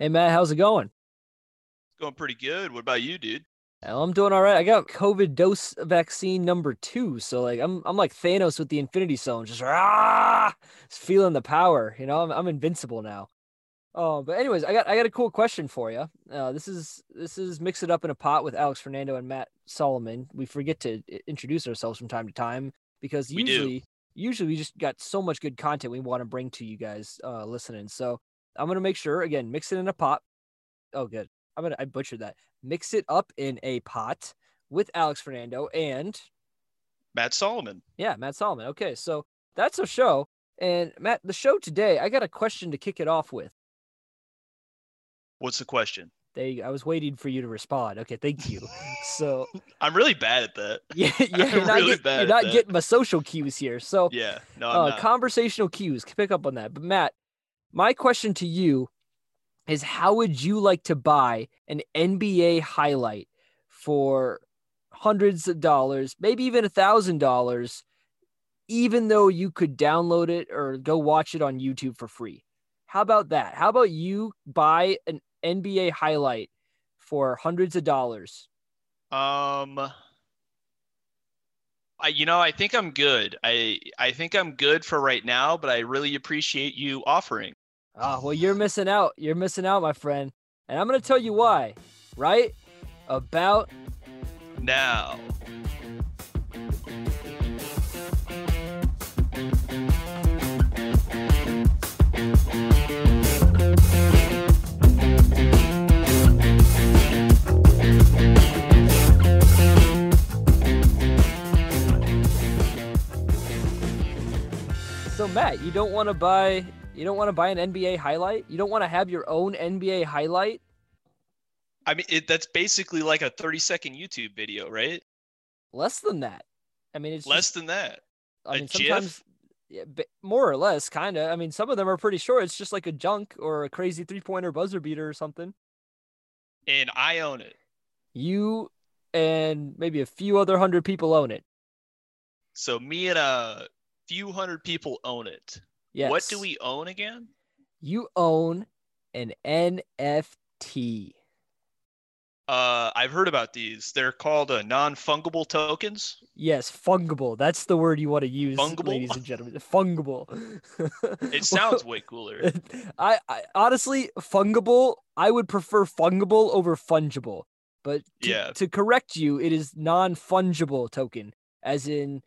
Hey Matt, how's it going? It's going pretty good. What about you, dude? Well, I'm doing all right. I got COVID dose vaccine number two, so like I'm I'm like Thanos with the Infinity Stone, just ah, just feeling the power. You know, I'm I'm invincible now. Oh, but anyways, I got I got a cool question for you. Uh, this is this is mix it up in a pot with Alex Fernando and Matt Solomon. We forget to introduce ourselves from time to time because We usually usually we just got so much good content we want to bring to you guys uh, listening. So I'm gonna make sure again mix it in a pot. Oh, good. I'm gonna I butchered that. Mix it up in a pot with Alex Fernando and Matt Solomon. yeah, Matt Solomon. Okay, so that's a show. And Matt, the show today, I got a question to kick it off with. What's the question? They, I was waiting for you to respond. Okay, thank you. So I'm really bad at that. yeah, yeah, you're not, really get- bad you're not that. getting my social cues here. So Yeah. No, uh, conversational cues, pick up on that. But Matt, my question to you is: How would you like to buy an NBA highlight for hundreds of dollars, maybe even a thousand dollars, even though you could download it or go watch it on YouTube for free? How about that? How about you buy an NBA highlight for hundreds of dollars? Um, I, you know, I think I'm good. I, I think I'm good for right now, but I really appreciate you offering. Ah, well, you're missing out. You're missing out, my friend. And I'm going to tell you why, right? About Now, so Matt, you don't want to buy you don't want to buy an NBA highlight? You don't want to have your own NBA highlight? I mean, it, that's basically like a 30 second YouTube video, right? Less than that. I mean, it's Less just- than that. I a mean, GIF? sometimes yeah, more or less, kind of. I mean, some of them are pretty short. It's just like a junk or a crazy three pointer buzzer beater or something. And I own it. You and maybe a few other hundred people own it. So me and a few hundred people own it. Yes. What do we own again? You own an NFT. Uh, I've heard about these. They're called uh, non-fungible tokens. Yes, fungible. That's the word you want to use, Fungible? ladies and gentlemen. Fungible. It sounds way cooler. I, I honestly fungible. I would prefer fungible over fungible. But to, Yeah. to correct you, it is non-fungible token, as in,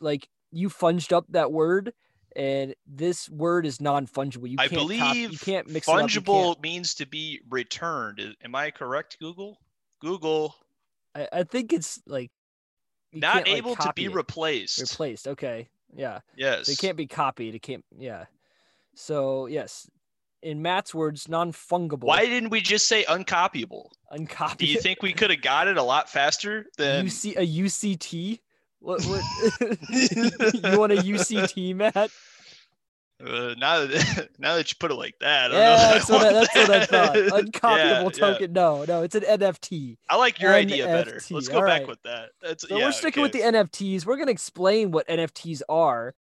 like you funged up that word, and this word is non-fungible. You I can't cop- you can't mix it up. fungible can't- means to be returned. Am I correct, Google? Google, I, I think it's like not can't, like, able to be it. replaced. replaced. Okay, yeah. yes. So it can't be copied. It can't. Yeah. So yes, in Matt's words, non-fungible. Why didn't we just say uncopyable? Uncopyable. Do you think we could have got it a lot faster than? UC a UCT? What? What? you want a UCT, Matt? Uh, now that now that you put it like that, I don't know Yeah, if that's what I, want that's what I thought. Uncopyable Yeah, yeah. token. No, no, it's an NFT. I like your idea better. Let's go all back right. with that. That's So yeah, we're sticking with the. NFTs. We're gonna explain what NFTs are,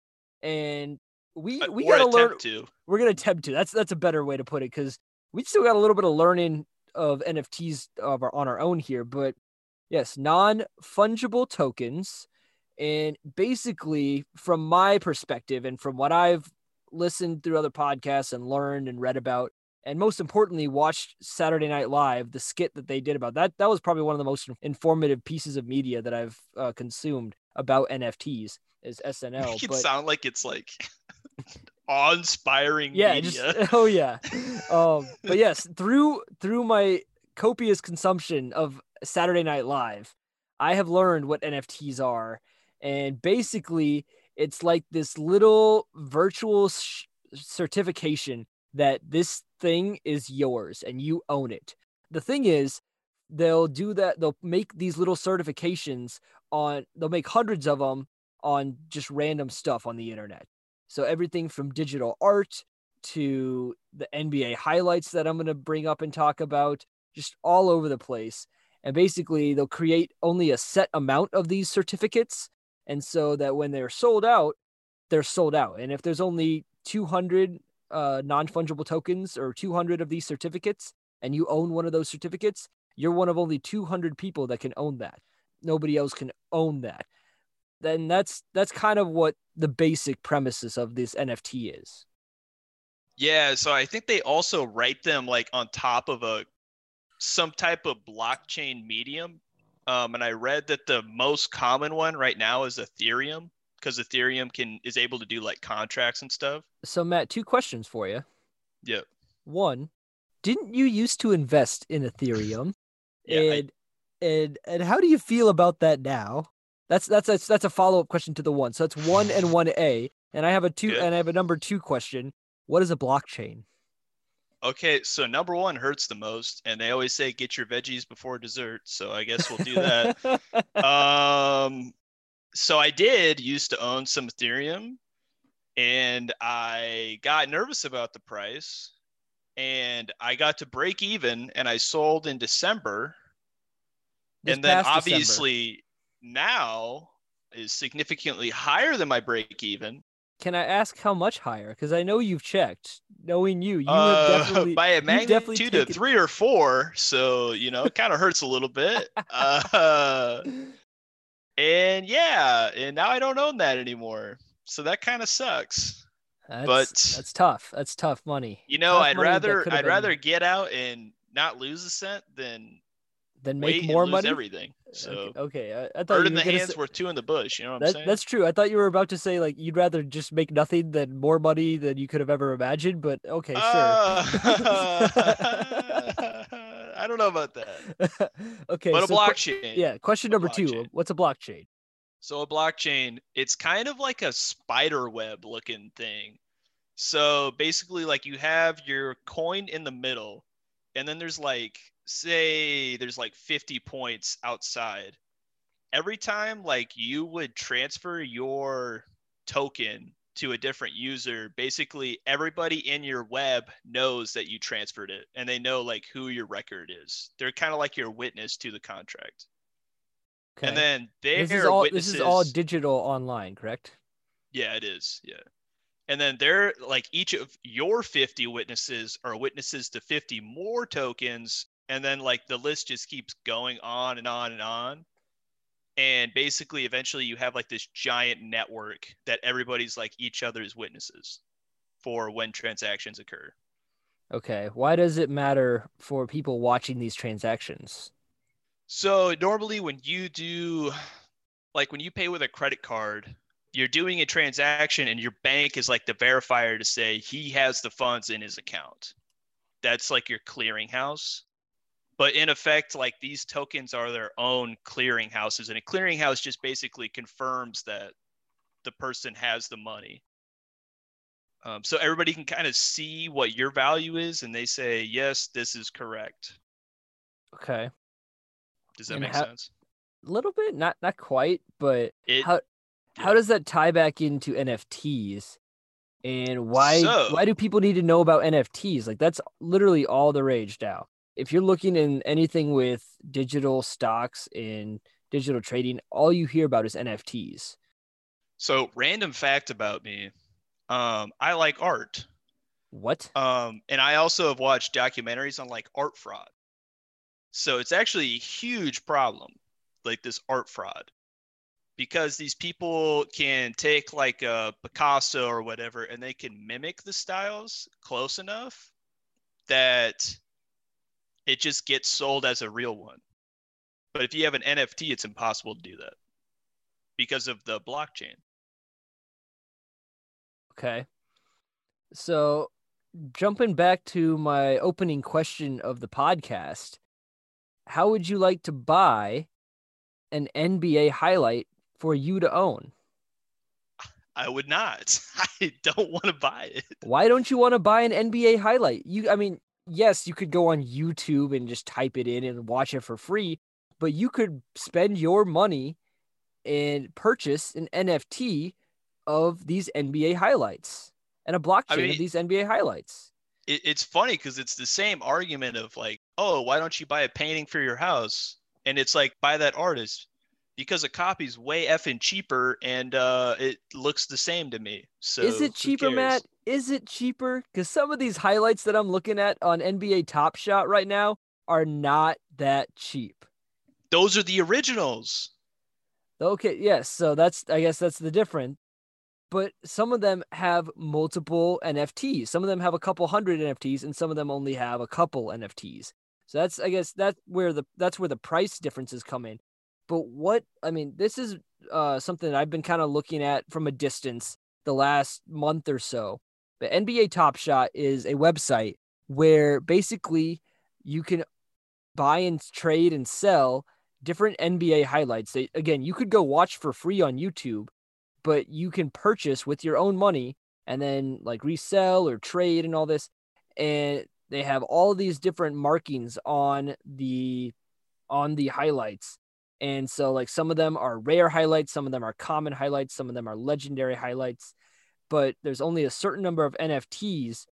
and we we or gotta learn. to. we're gonna attempt to. That's that's a better way to put it because we still got a little bit of learning of NFTs of our, on our own here. But yes, non fungible tokens, and basically from my perspective and from what I've listened through other podcasts and learned and read about, and most importantly watched Saturday Night Live, the skit that they did about that. That was probably one of the most informative pieces of media that I've uh, consumed about NFTs. Is SNL, it but sound like it's like awe-inspiring yeah media. just oh yeah um but yes through through my copious consumption of saturday night live i have learned what nfts are and basically it's like this little virtual sh- certification that this thing is yours and you own it the thing is they'll do that they'll make these little certifications on they'll make hundreds of them on just random stuff on the internet so everything from digital art to the NBA highlights that I'm going to bring up and talk about, just all over the place. And basically, they'll create only a set amount of these certificates. And so that when they're sold out, they're sold out. And if there's only 200 uh, non fungible tokens or 200 of these certificates, and you own one of those certificates, you're one of only 200 people that can own that. Nobody else can own that. Then that's that's kind of what the basic premises of this NFT is. Yeah, so I think they also write them like on top of a some type of blockchain medium. Um, and I read that the most common one right now is Ethereum because Ethereum can is able to do like contracts and stuff. So Matt, two questions for you. Yep. One, didn't you used to invest in Ethereum? Yeah, I- and and and how do you feel about that now? That's that's that's, that's a follow up question to the one. So that's one and one A, and I have a two and I have a number two question. What is a blockchain? Okay, so number one hurts the most, and they always say get your veggies before dessert. So I guess we'll do that. um, so I did used to own some Ethereum, and I got nervous about the price, and I got to break even, and I sold in December, This and then past December. obviously now is significantly higher than my break even. Can I ask how much higher? Because I know you've checked. Knowing you, you Uh, have definitely by a magnitude of taken- three or four, so you know it kind of hurts a little bit. Uh, and yeah, and now I don't own that anymore, so that kind of sucks. That's, but- that's tough. That's tough money. You know, Tough I'd rather I'd been- rather get out and not lose a cent than Then make more money. everything. So okay, okay. I, I thought bird in the hands say- worth two in the bush. You know what I'm saying? that's true. I thought you were about to say like you'd rather just make nothing than more money than you could have ever imagined. But okay, Uh, I don't know about that. okay, But a so que- blockchain. yeah. Question number two. What's a blockchain? So a blockchain, it's kind of like a spider web looking thing. So basically like you have your coin in the middle and then there's like say there's like 50 points outside. Every time like you would transfer your token to a different user, basically everybody in your web knows that you transferred it and they know like who your record is. They're kind of like your witness to the contract. Okay. And then they this is all witnesses this is all digital online, correct? yeah, it is. Yeah. And then they're like each of your 50 witnesses are witnesses to 50 more tokens. And then like the list just keeps going on and on and on. And basically, eventually, you have like this giant network that everybody's like each other's witnesses for when transactions occur. Okay. Why does it matter for people watching these transactions? So normally when you do like when you pay with a credit card, you're doing a transaction and your bank is like the verifier to say he has the funds in his account. That's like your clearinghouse. But in effect, like these tokens are their own clearinghouses, and a clearinghouse just basically confirms that the person has the money. Um, so everybody can kind of see what your value is, and they say, yes, this is correct. Okay. Does that And make how- sense? A little bit, not not quite, but It, how how does that tie back into NFTs? And why So- why do people need to know about NFTs? Like that's literally all the rage now. If you're looking in anything with digital stocks and digital trading, all you hear about is NFTs. So, random fact about me um, I like art. What? Um, and I also have watched documentaries on like art fraud. So, it's actually a huge problem, like this art fraud, because these people can take like a Picasso or whatever and they can mimic the styles close enough that it just gets sold as a real one. But if you have an NFT, it's impossible to do that because of the blockchain. Okay. So, jumping back to my opening question of the podcast, how would you like to buy an NBA highlight for you to own? I would not. I don't want to buy it. Why don't you want to buy an NBA highlight? You I mean, yes, you could go on YouTube and just type it in and watch it for free, but you could spend your money and purchase an NFT of these NBA highlights and a blockchain mean- of these NBA highlights. it. It's funny because it's the same argument of like, oh, why don't you buy a painting for your house? And it's like, buy that artist because a copy's way effing cheaper and uh, it looks the same to me. So Is it cheaper. Matt? is it cheaper? Because some of these highlights that I'm looking at on NBA Top Shot right now are not that cheap. Those are the originals. Okay, yes. So that's I guess that's the difference. But some of them have multiple NFTs. Some of them have a couple hundred NFTs, and some of them only have a couple NFTs. So that's I guess that's where the that's where the price differences come in. But what I mean, this is uh, something that I've been kind of looking at from a distance the last month or so. But NBA Top Shot is a website where basically you can buy and trade and sell different NBA highlights. They, again, you could go watch for free on YouTube, but you can purchase with your own money and then like resell or trade and all this. And they have all these different markings on the on the highlights. And so like some of them are rare highlights, some of them are common highlights, some of them are legendary highlights, but there's only a certain number of NFTs,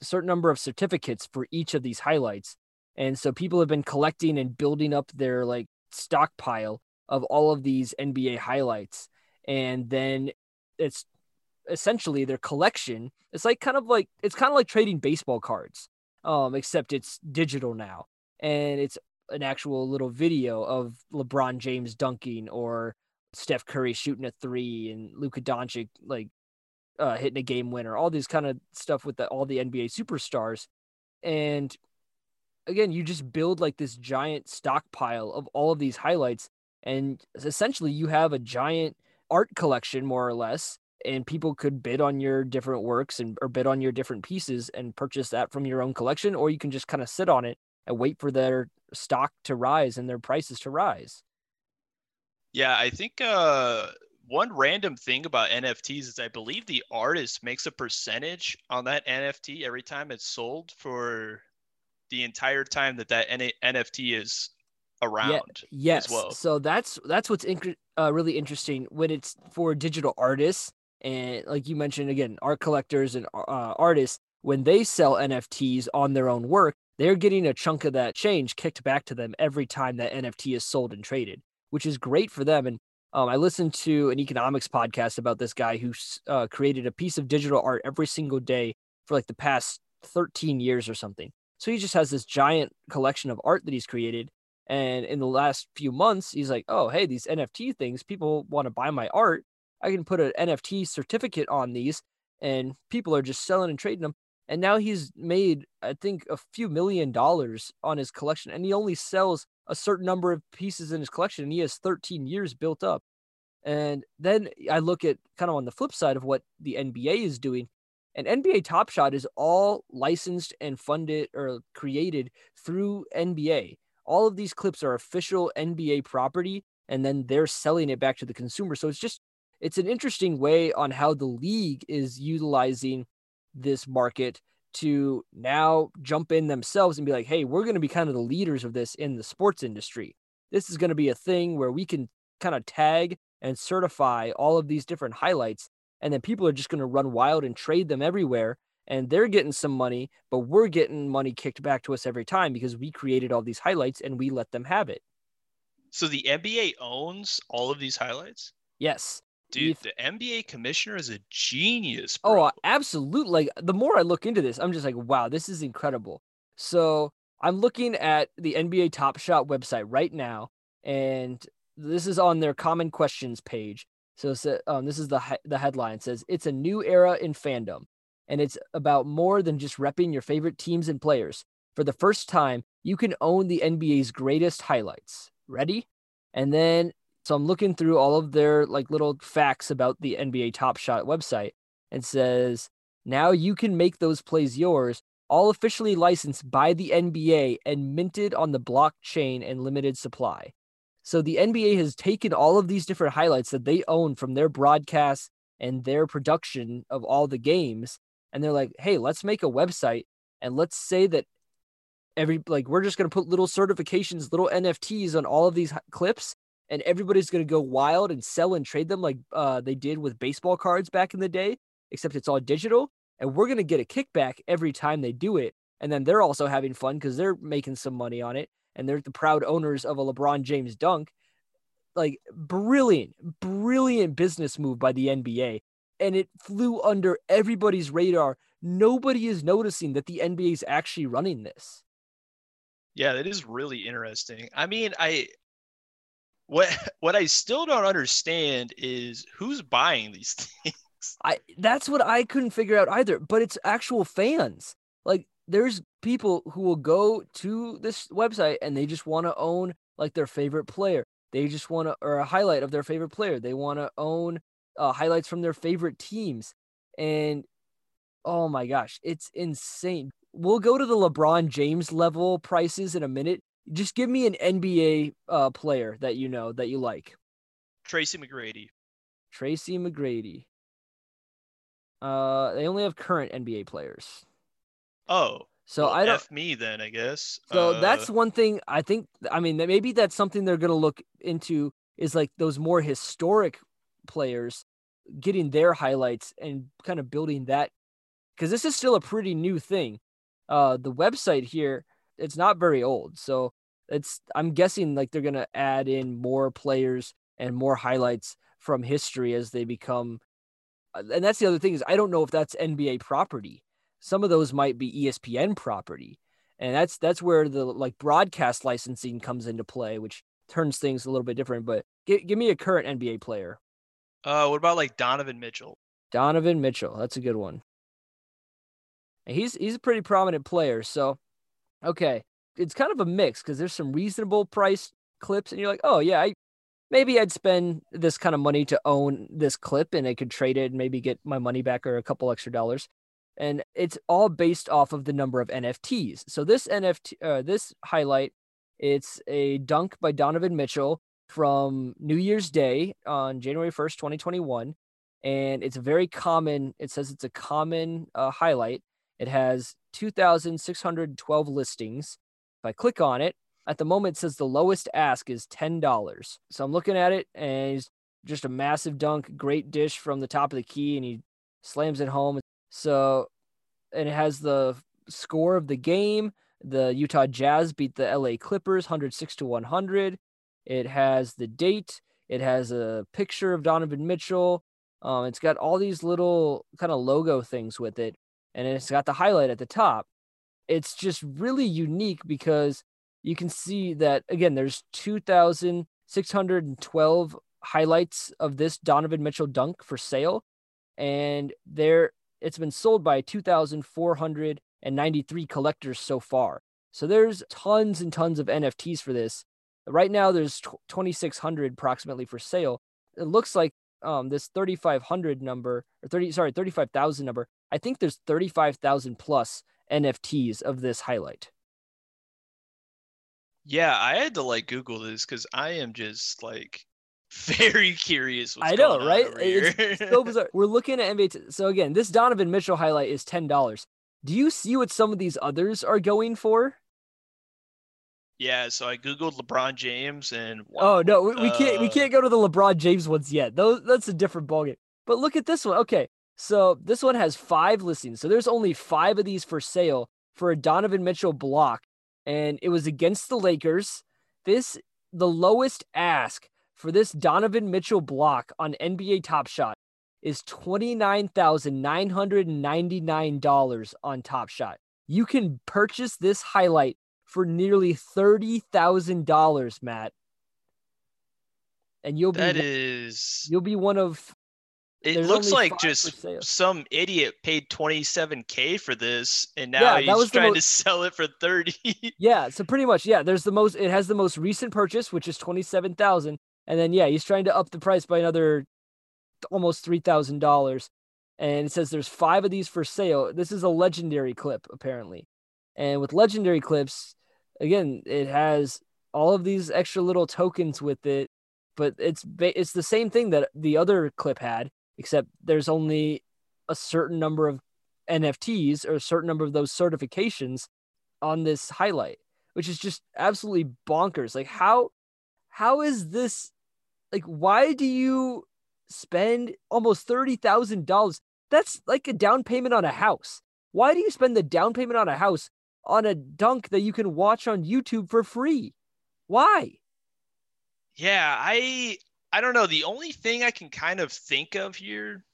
a certain number of certificates for each of these highlights. And so people have been collecting and building up their like stockpile of all of these NBA highlights. And then it's essentially their collection. It's like kind of like it's kind of like trading baseball cards. Um, except it's digital now. And it's an actual little video of LeBron James dunking or Steph Curry shooting a three and Luka Doncic like uh, hitting a game winner, all these kind of stuff with the, all the NBA superstars. And again, you just build like this giant stockpile of all of these highlights. And essentially, you have a giant art collection, more or less. And people could bid on your different works and or bid on your different pieces and purchase that from your own collection, or you can just kind of sit on it and wait for their stock to rise and their prices to rise. Yeah, I think uh, one random thing about NFTs is I believe the artist makes a percentage on that NFT every time it's sold for the entire time that that N- NFT is around. Yeah, yes. well. So that's that's what's inc- uh, really interesting when it's for digital artists and like you mentioned again, art collectors and uh, artists when they sell NFTs on their own work, they're getting a chunk of that change kicked back to them every time that NFT is sold and traded, which is great for them. And um, I listened to an economics podcast about this guy who uh, created a piece of digital art every single day for like the past 13 years or something. So he just has this giant collection of art that he's created. And in the last few months, he's like, oh, hey, these NFT things, people want to buy my art. I can put an NFT certificate on these, and people are just selling and trading them. And now he's made, I think, a few million dollars on his collection, and he only sells a certain number of pieces in his collection, and he has 13 years built up. And then I look at kind of on the flip side of what the NBA is doing. And NBA Top Shot is all licensed and funded or created through NBA. All of these clips are official NBA property, and then they're selling it back to the consumer. So it's just, it's an interesting way on how the league is utilizing this market to now jump in themselves and be like, hey, we're going to be kind of the leaders of this in the sports industry. This is going to be a thing where we can kind of tag and certify all of these different highlights and then people are just going to run wild and trade them everywhere and they're getting some money but we're getting money kicked back to us every time because we created all these highlights and we let them have it. So the nba owns all of these highlights? Yes dude the nba commissioner is a genius oh, bro. oh absolutely like the more i look into this i'm just like wow this is incredible so i'm looking at the nba top shot website right now and this is on their common questions page so um, this is the the headline. It says it's a new era in fandom, and it's about more than just repping your favorite teams and players. For the first time, you can own the NBA's greatest highlights. Ready? And then so I'm looking through all of their like little facts about the NBA Top Shot website and says now you can make those plays yours, all officially licensed by the NBA and minted on the blockchain and limited supply. So the NBA has taken all of these different highlights that they own from their broadcasts and their production of all the games, and they're like, hey, let's make a website and let's say that every like we're just going to put little certifications, little NFTs on all of these clips, and everybody's going to go wild and sell and trade them like uh, they did with baseball cards back in the day, except it's all digital, and we're going to get a kickback every time they do it. And then they're also having fun because they're making some money on it and they're the proud owners of a LeBron James dunk. Like brilliant, brilliant business move by the NBA. and it flew under everybody's radar. Nobody is noticing that the NBA is actually running this. Yeah, that is really interesting. I mean, I what what I still don't understand is who's buying these things. I that's what I couldn't figure out either, but it's actual fans. Like there's people who will go to this website and they just want to own like their favorite player. They just want to or a highlight of their favorite player. They want to own uh, highlights from their favorite teams. And oh my gosh, it's insane. We'll go to the LeBron James level prices in a minute. Just give me an NBA uh, player that you know that you like. Tracy McGrady. Tracy McGrady. Uh, they only have current NBA players. Oh, so well, I don't. F me then, I guess. So Uh, that's one thing I think. I mean, maybe that's something they're gonna look into is like those more historic players getting their highlights and kind of building that because this is still a pretty new thing. Uh, the website here it's not very old, so it's I'm guessing like they're gonna add in more players and more highlights from history as they become. uh, And that's the other thing is I don't know if that's NBA property. Some of those might be ESPN property, and that's that's where the like broadcast licensing comes into play, which turns things a little bit different. But give, give me a current NBA player. uh, what about like Donovan Mitchell? Donovan Mitchell. That's a good one. And he's he's a pretty prominent player. So, okay, it's kind of a mix because there's some reasonable price clips, and you're like, oh yeah, I maybe I'd spend this kind of money to own this clip, and I could trade it and maybe get my money back or a couple extra dollars. And it's all based off of the number of NFTs. So this NFT, uh, this highlight, it's a dunk by Donovan Mitchell from New Year's Day on January 1st, 2021 and it's a very common it says it's a common uh, highlight it has 2612 listings. If i click on it at the moment it says the lowest ask is $10 so i'm looking at it and it's just a massive dunk great dish from the top of the key and he slams it home. So and it has the score of the game. The utah jazz beat the la clippers 106 to 100 it has the date. It has a picture of donovan mitchell. Um, it's got all these little kind of logo things with it, and it's got the highlight at the top. It's just really unique because you can see that again. There's 2,612 highlights of this Donovan Mitchell dunk for sale, and there it's been sold by 2,493 collectors so far. So there's tons and tons of NFTs for this. Right now, there's 2,600 approximately for sale. It looks like um this 3500 number or 30 sorry 35,000 number I think there's 35,000 plus NFTs of this highlight. Yeah, I had to like Google this because I am just like very curious. I know, right? It's so bizarre. We're looking at NBA. t- So again, this Donovan Mitchell highlight is $10. Do you see what some of these others are going for? yeah, so I googled LeBron James and Oh no, we, we can't we uh, can't go to the LeBron James ones yet. Those that's a different ballgame. But look at this one. Okay, so this one has five listings. So there's only five of these for sale for a Donovan Mitchell block, and it was against the Lakers. This the lowest ask for this Donovan Mitchell block on NBA Top Shot is twenty nine thousand nine hundred and ninety nine dollars on Top Shot. You can purchase this highlight for nearly thirty thousand dollars, Matt and you'll be That is. you'll be one of It there's looks like just some idiot paid 27k for this, and now that he's trying to sell it for 30. yeah so pretty much yeah there's the most it has the most recent purchase which is 27000 and then yeah he's trying to up the price by another almost $3000 and it says there's five of these for sale this is a legendary clip apparently and with legendary clips again it has all of these extra little tokens with it but it's ba- it's the same thing that the other clip had except there's only a certain number of NFTs or a certain number of those certifications on this highlight, which is just absolutely bonkers. Like how how is this like why do you spend almost $30,000? That's like a down payment on a house. Why do you spend the down payment on a house on a dunk that you can watch on YouTube for free? Why? yeah, I I don't know. The only thing I can kind of think of here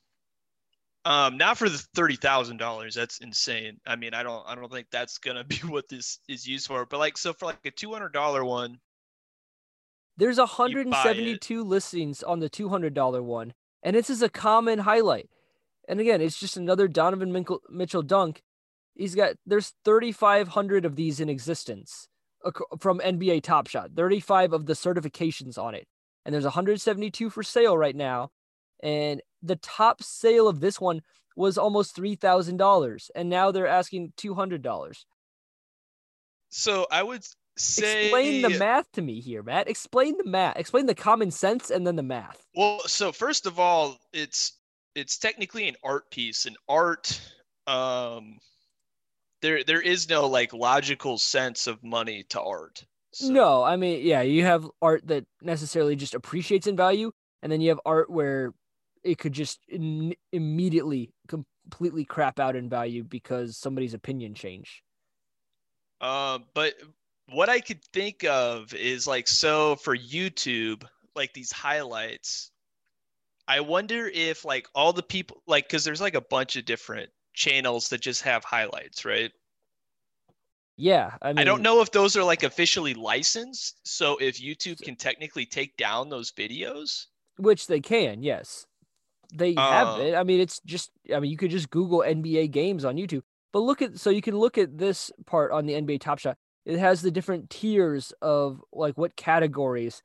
Um, not for the thirty thousand dollars. That's insane. I mean, I don't, I don't think that's gonna be what this is used for. But like, so for like a two hundred dollar one, there's 172 listings on the two hundred dollar one, and this is a common highlight. And again, it's just another Donovan Mitchell dunk. He's got there's 3,500 of these in existence from NBA Top Shot. 35 of the certifications on it, and there's 172 for sale right now. And the top sale of this one was almost three thousand dollars, and now they're asking two hundred dollars. So I would say explain the math to me here, Matt. Explain the math. Explain the common sense and then the math. Well, so first of all, it's it's technically an art piece. An art, um, there there is no like logical sense of money to art. So. No, I mean, yeah, you have art that necessarily just appreciates in value, and then you have art where it could just in, immediately completely crap out in value because somebody's opinion changed. Uh, but what I could think of is like so for YouTube, like these highlights. I wonder if like all the people like because there's like a bunch of different channels that just have highlights, right? Yeah, I mean, I don't know if those are like officially licensed. So if YouTube can technically take down those videos, which they can, yes they uh, have it. I mean, it's just I mean, you could just Google NBA games on YouTube. But look at so you can look at this part on the NBA Top Shot. It has the different tiers of like what categories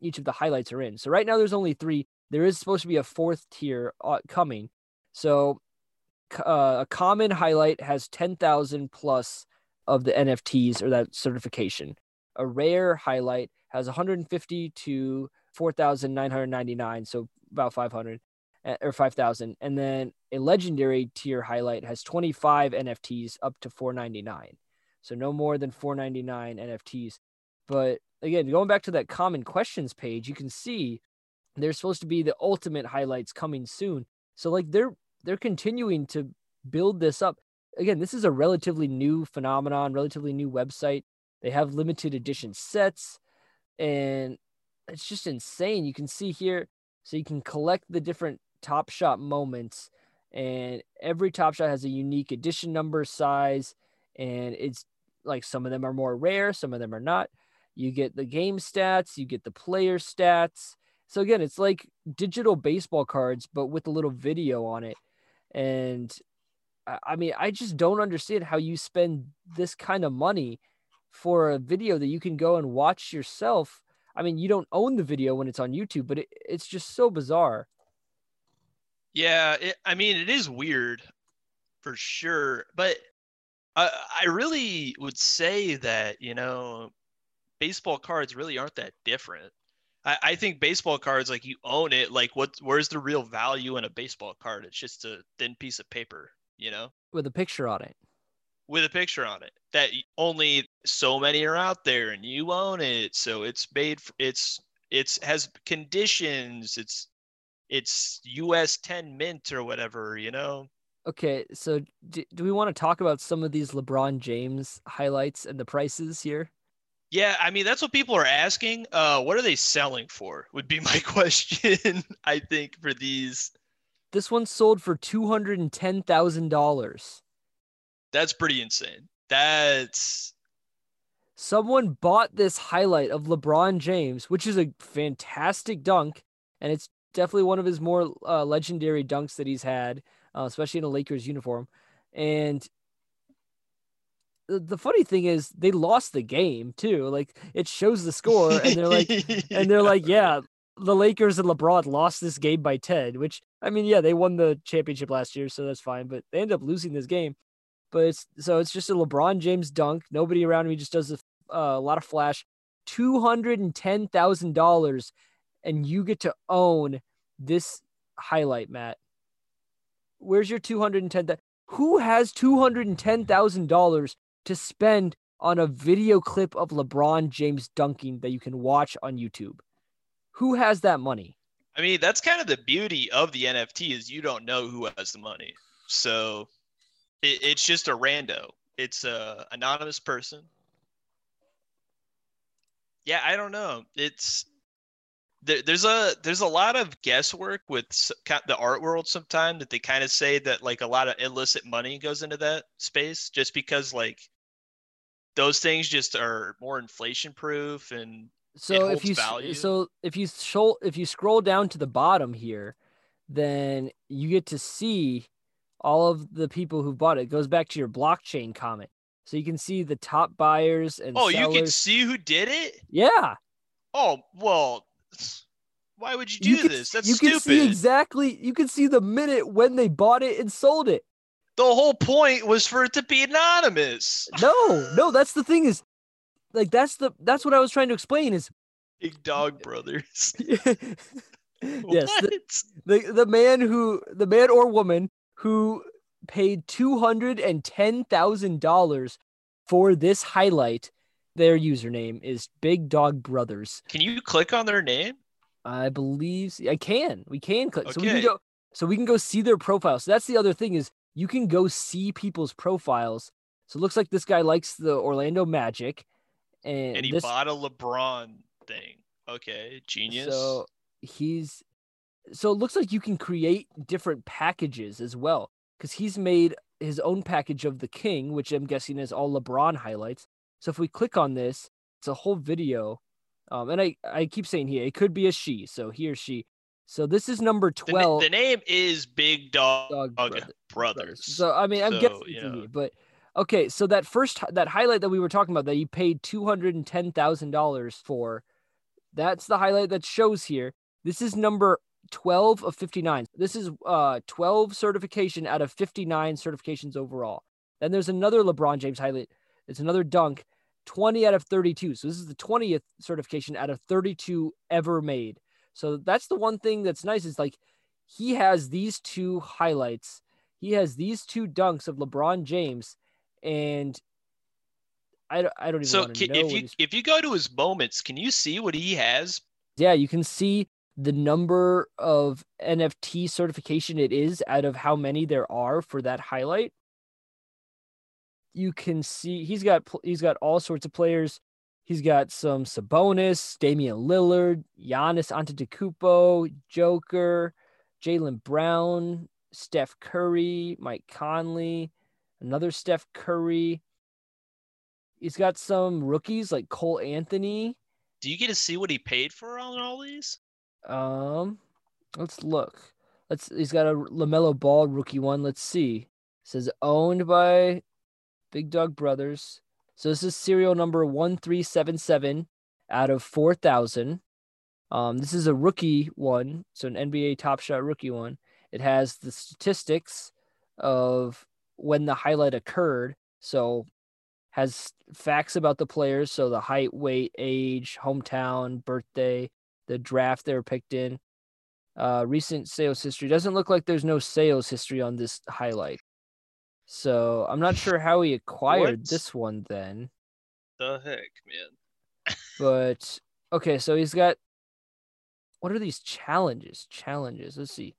each of the highlights are in. So right now there's only three. There is supposed to be a fourth tier uh, coming. So uh, a common highlight has 10,000 plus of the NFTs or that certification. A rare highlight has 150 to 4,999, so about 500 eh, or 5000 and then a legendary tier highlight has 25 nfts up to 499 so no more than 499 nfts but again going back to that common questions page you can see there's supposed to be the ultimate highlights coming soon. So like they're they're continuing to build this up again this is a relatively new phenomenon relatively new website. They have limited edition sets and it's just insane. You can see here so you can collect the different top shot moments and every top shot has a unique edition number size and it's like some of them are more rare some of them are not. You get the game stats you get the player stats. So again it's like digital baseball cards but with a little video on it. And i mean i just don't understand how you spend this kind of money for a video that you can go and watch yourself i mean you don't own the video when it's on youtube but it, it's just so bizarre yeah, it, I mean, it is weird for sure, but I, I really would say that you know, baseball cards really aren't that different. I, I think baseball cards, like you own it, like what? Where's the real value in a baseball card? It's just a thin piece of paper, you know, with a picture on it. With a picture on it that only so many are out there, and you own it, so it's made. For, it's it's has conditions. It's it's PSA 10 mint or whatever, you know? Okay, so do, do we want to talk about some of these LeBron James highlights and the prices here? Yeah, I mean that's what people are asking. Uh, what are they selling for? Would be my question. I think for these. This one sold for two hundred and ten thousand dollars. That's pretty insane. That's. Someone bought this highlight of LeBron James, which is a fantastic dunk, and it's definitely one of his more uh, legendary dunks that he's had, uh, especially in a Lakers uniform. And the, the funny thing is, they lost the game too. Like it shows the score, and they're like, and they're like, yeah, the Lakers and LeBron lost this game by ten. Which I mean, yeah, they won the championship last year, so that's fine. But they end up losing this game. But it's so it's just a LeBron James dunk. Nobody around me just does a, uh, a lot of flash. Two hundred and ten thousand dollars and you get to own this highlight, Matt. Where's your 210 who has $210,000 to spend on a video clip of LeBron James dunking that you can watch on YouTube? Who has that money? I mean, that's kind of the beauty of the NFT is you don't know who has the money. So it, it's just a rando. It's a anonymous person. Yeah, I don't know. It's there, there's a there's a lot of guesswork with the art world sometimes that they kind of say that like a lot of illicit money goes into that space just because like those things just are more inflation proof and So if you value. so if you scroll if you scroll down to the bottom here, then you get to see all of the people who bought it. It goes back to your blockchain comment. So you can see the top buyers and oh you can see who did it yeah, oh well why would you do you can, this that's you stupid can see exactly. You can see the minute when they bought it and sold it. the whole point was for it to be anonymous No, no, that's the thing is, like that's the that's what I was trying to explain is big dog brothers yes, the, the the man who the man or woman who paid two hundred and ten thousand dollars for this highlight. Their username is Big Dog Brothers. can you click on their name I believe I can. We can click. So we can Okay. go. So we can go see their profile. So that's the other thing is you can go see people's profiles. So it looks like this guy likes the Orlando Magic, and, and he this bought a lebron thing okay genius So he's so it looks like you can create different packages as well because he's made his own package of the king, which I'm guessing is all LeBron highlights. So if we click on this, it's a whole video. Um, and I, I keep saying he, it could be a she, so he or she. So this is number 12. the name is big dog, Dog brothers. Brother- So I mean, I'm So, guessing you it's a know. he, but okay. So that first that highlight that we were talking about that you paid two hundred and ten thousand dollars for, that's the highlight that shows here. This is number twelve of fifty nine. This is uh twelve certification out of fifty nine certifications overall. Then there's another LeBron James highlight. It's another dunk, twenty out of thirty two. So this is the twentieth certification out of thirty two ever made. So that's the one thing that's nice is like he has these two highlights he has these two dunks of LeBron James, and I, don't- I don't even So want ca- to know. if you if you go to his moments, can you see what he has? yeah, you can see the number of NFT certification it is out of how many there are for that highlight. You can see he's got he's got all sorts of players. He's got some Sabonis, Damian Lillard, Giannis Antetokounmpo, Joker, Jaylen Brown, Steph Curry, Mike Conley, another Steph Curry. He's got some rookies like Cole Anthony. Do you get to see what he paid for on all these? Um, let's look. Let's. He's got a Lamelo Ball rookie one. Let's see. It says owned by Big Dog Brothers. So this is serial number one three seven seven out of four thousand. Um, this is a rookie one, so an NBA Top Shot rookie one. It has the statistics of when the highlight occurred. So has facts about the players, so the height, weight, age, hometown, birthday, the draft they were picked in. Uh, recent sales history doesn't look like there's no sales history on this highlight. So I'm not sure how he acquired this one then. The heck, man. But okay, so he's got what are these challenges? Challenges. Let's see.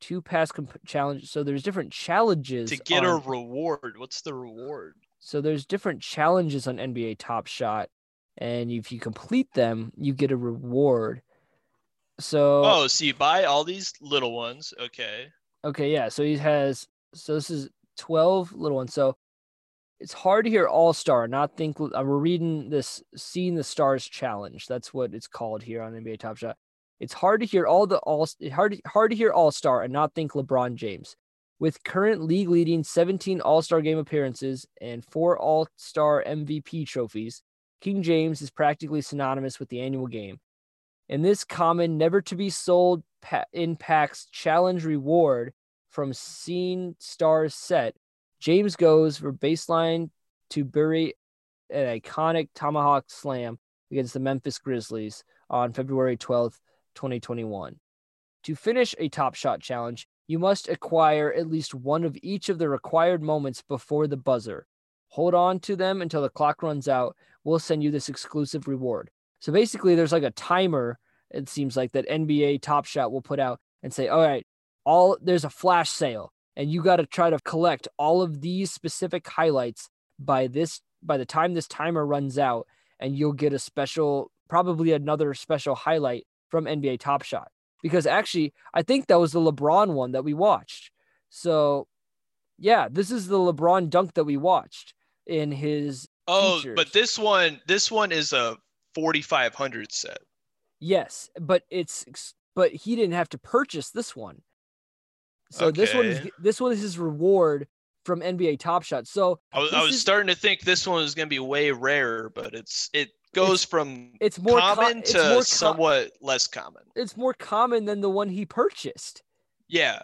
Two pass comp- challenges. So there's different challenges To get on- a reward, what's the reward? So there's different challenges on NBA Top Shot, and if you complete them, you get a reward. So Oh, so you buy all these little ones. Okay. okay, yeah. So he has. So this is twelve little ones. So it's hard to hear All Star, not think. We're reading this, seeing the stars challenge. That's what it's called here on NBA Top Shot. It's hard to hear all the all hard hard to hear All Star and not think LeBron James. With current league leading 17 All Star game appearances and four All Star MVP trophies, King James is practically synonymous with the annual game. In this common, never to be sold in packs challenge reward from Seeing Stars set, James goes for baseline to bury an iconic tomahawk slam against the Memphis Grizzlies on February 12th, 2021. To finish a top shot challenge, you must acquire at least one of each of the required moments before the buzzer. Hold on to them until the clock runs out. We'll send you this exclusive reward. So basically, there's like a timer, it seems like, that NBA Top Shot will put out and say, all right, all there's a flash sale, and you got to try to collect all of these specific highlights by this by the time this timer runs out, and you'll get a special, probably another special highlight from NBA Top Shot because actually I think that was the LeBron one that we watched. So yeah, this is the LeBron dunk that we watched in his Oh, features. but this one, this one is a 4500 set. Yes, but it's but he didn't have to purchase this one. So this one is this one is his reward from NBA Top Shot. So I was, I was is- starting to think this one was going to be way rarer, but it's it goes from it's more co- common it's to more somewhat less common. it's more common than the one he purchased. Yeah,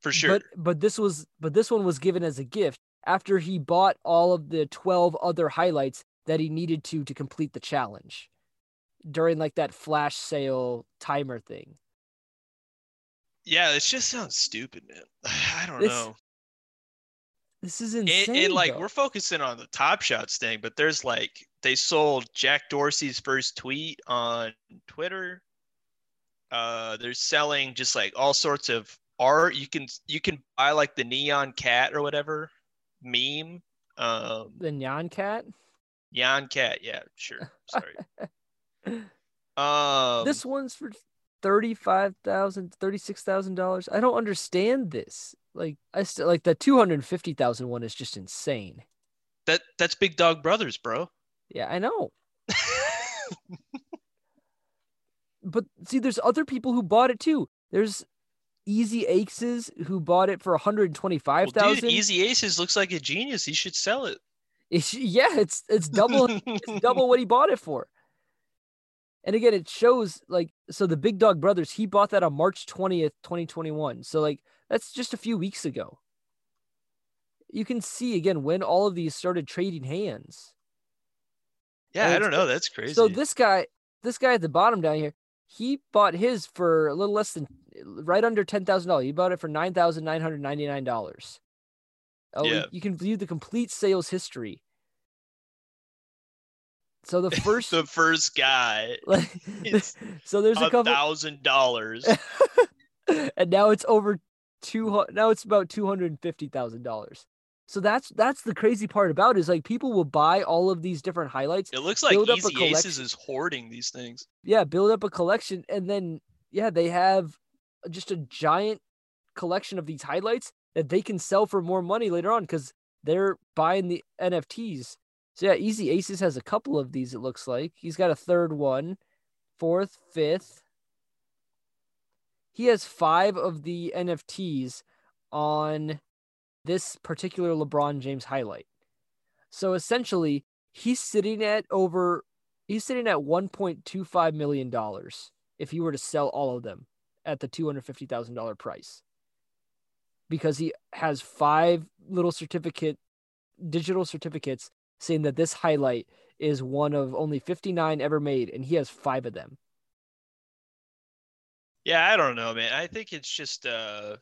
for sure. But but this was but this one was given as a gift after he bought all of the 12 other highlights that he needed to to complete the challenge during like that flash sale timer thing. yeah, it just sounds stupid, man. I don't This know. This is And, insane. and like though. we're focusing on the Top Shots thing, but there's like they sold Jack Dorsey's first tweet on Twitter. Uh, they're selling just like all sorts of art. You can you can buy like the neon cat or whatever meme. Um, the Nyan Cat. neon cat. Yeah, sure. Sorry. Um, this one's for thirty-five thousand, thirty-six thousand dollars. I don't understand this. Like I still like the two hundred fifty thousand one is just insane. that that's Big Dog Brothers, bro. Yeah, I know. But see, there's other people who bought it too. There's Easy Aces who bought it for one hundred twenty-five well, dude. Easy Aces looks like a genius. He should sell it. yeah, it's it's double it's double what he bought it for. And again, it shows like so the Big Dog Brothers, he bought that on March 20th, 2021. So like that's just a few weeks ago. You can see again when all of these started trading hands. Yeah, I don't know. That's crazy. So this guy, this guy at the bottom down here, he bought his for a little less than right under ten thousand dollars. He bought it for nine thousand nine hundred ninety nine dollars. Oh, Yeah. you can view the complete sales history. So the first, the first guy, like, so there's a a couple, thousand dollars. and now it's over two. Now it's about two hundred and fifty thousand dollars. So that's that's the crazy part about it, is like people will buy all of these different highlights It looks like Easy Aces is hoarding these things. yeah, build up a collection, and then yeah, they have just a giant collection of these highlights that they can sell for more money later on because they're buying the NFTs. So yeah, Easy Aces has a couple of these. It looks like he's got a third one, fourth, fifth. He has five of the NFTs on this particular LeBron James highlight. So essentially, he's sitting at over he's sitting at 1.25 million dollars if he were to sell all of them at the $250,000 price. Because he has five little certificate digital certificates saying that this highlight is one of only 59 ever made and he has 5 of them. Yeah, I don't know, man. I think it's just uh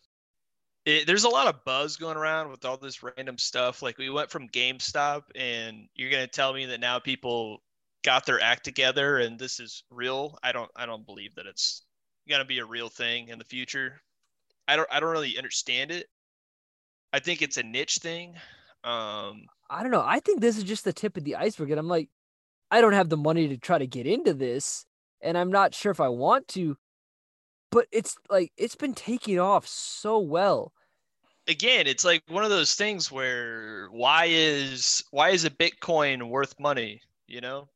it, there's a lot of buzz going around with all this random stuff. Like we went from GameStop and you're going to tell me that now people got their act together and this is real. I don't I don't believe that it's going to be a real thing in the future. I don't I don't really understand it. I think it's a niche thing. Um I don't know. I think this is just the tip of the iceberg and I'm like I don't have the money to try to get into this and I'm not sure if I want to but it's like it's been taking off so well. again, it's like one of those things where why is why is a Bitcoin worth money? You know?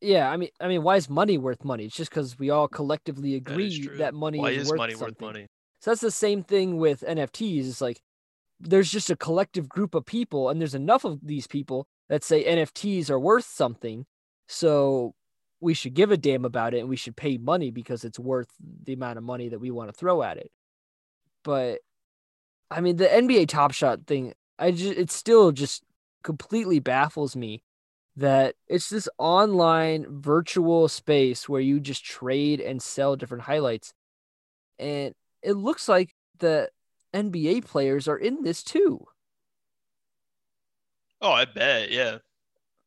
Yeah, I mean, I mean, why is money worth money? It's just because we all collectively agree is that money why is, is worth money something. worth money? So that's the same thing with NFTs. It's like there's just a collective group of people, and there's enough of these people that say NFTs are worth something. So we should give a damn about it, and we should pay money because it's worth the amount of money that we want to throw at it. But I mean, the NBA Top Shot thing, I just it still just completely baffles me that it's this online virtual space where you just trade and sell different highlights. And it looks like the NBA players are in this too. Oh, I bet, yeah,